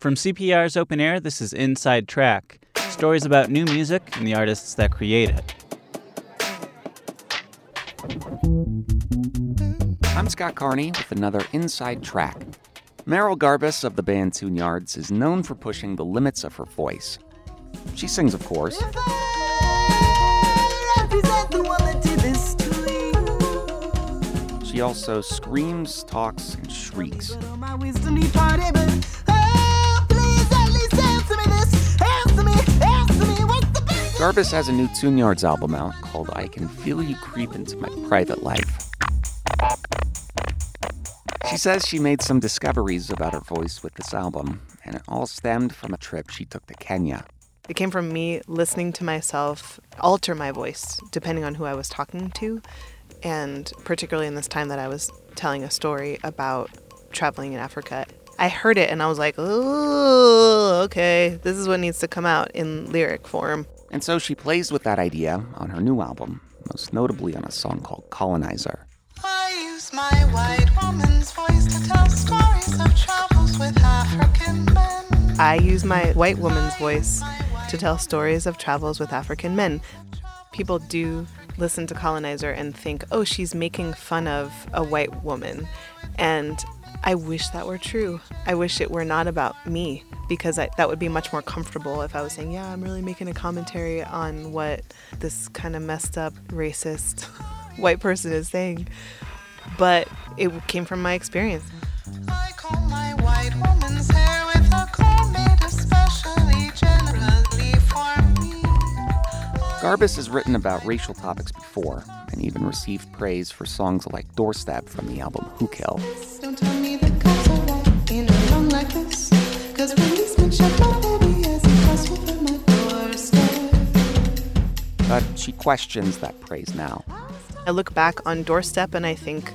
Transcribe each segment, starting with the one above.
From CPR's Open Air, this is Inside Track stories about new music and the artists that create it. I'm Scott Carney with another Inside Track. Merrill Garbus of the band Tune Yards is known for pushing the limits of her voice. She sings, of course. She also screams, talks, and shrieks. Garbus has a new Tune Yards album out called I Can Feel You Creep Into My Private Life. She says she made some discoveries about her voice with this album, and it all stemmed from a trip she took to Kenya. It came from me listening to myself alter my voice depending on who I was talking to, and particularly in this time that I was telling a story about traveling in Africa. I heard it and I was like, oh, okay, this is what needs to come out in lyric form. And so she plays with that idea on her new album, most notably on a song called Colonizer. I use my white woman's voice to tell stories of travels with African men. I use my white woman's voice to tell stories of travels with African men. People do listen to Colonizer and think, oh, she's making fun of a white woman. And I wish that were true. I wish it were not about me because I, that would be much more comfortable if I was saying, yeah, I'm really making a commentary on what this kind of messed up, racist white person is saying. But it came from my experience. I comb my white woman's hair with a comb made especially generally for me. Garbus has written about racial topics before and even received praise for songs like Doorstep from the album Who Kill. Questions that praise now. I look back on Doorstep and I think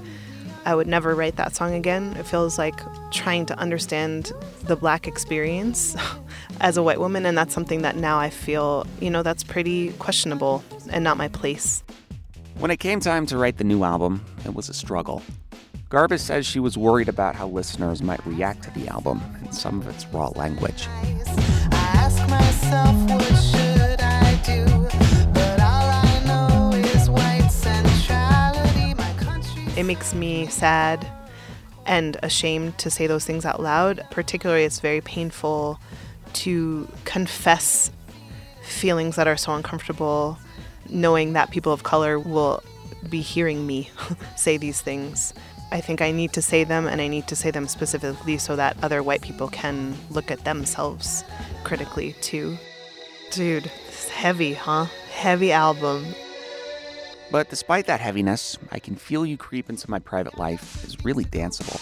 I would never write that song again. It feels like trying to understand the black experience as a white woman, and that's something that now I feel, you know, that's pretty questionable and not my place. When it came time to write the new album, it was a struggle. Garbus says she was worried about how listeners might react to the album and some of its raw language. It makes me sad and ashamed to say those things out loud. Particularly, it's very painful to confess feelings that are so uncomfortable, knowing that people of color will be hearing me say these things. I think I need to say them, and I need to say them specifically so that other white people can look at themselves critically too. Dude, it's heavy, huh? Heavy album. But despite that heaviness, I Can Feel You Creep Into My Private Life is really danceable.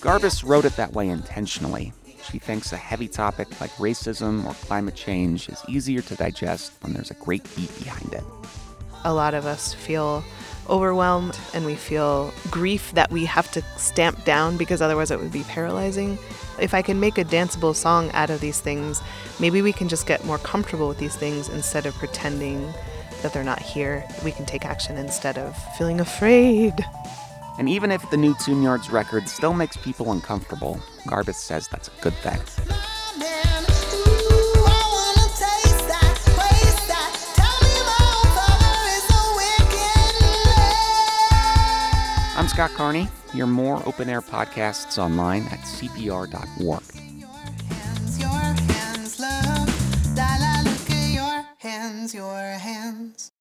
Garbus wrote it that way intentionally. She thinks a heavy topic like racism or climate change is easier to digest when there's a great beat behind it. A lot of us feel overwhelmed and we feel grief that we have to stamp down because otherwise it would be paralyzing. If I can make a danceable song out of these things, maybe we can just get more comfortable with these things instead of pretending that they're not here. We can take action instead of feeling afraid. And even if the new Tune Yards record still makes people uncomfortable, Garbus says that's a good thing. I'm Scott Carney. Hear more open air podcasts online at cpr.org. Your hands, your hands,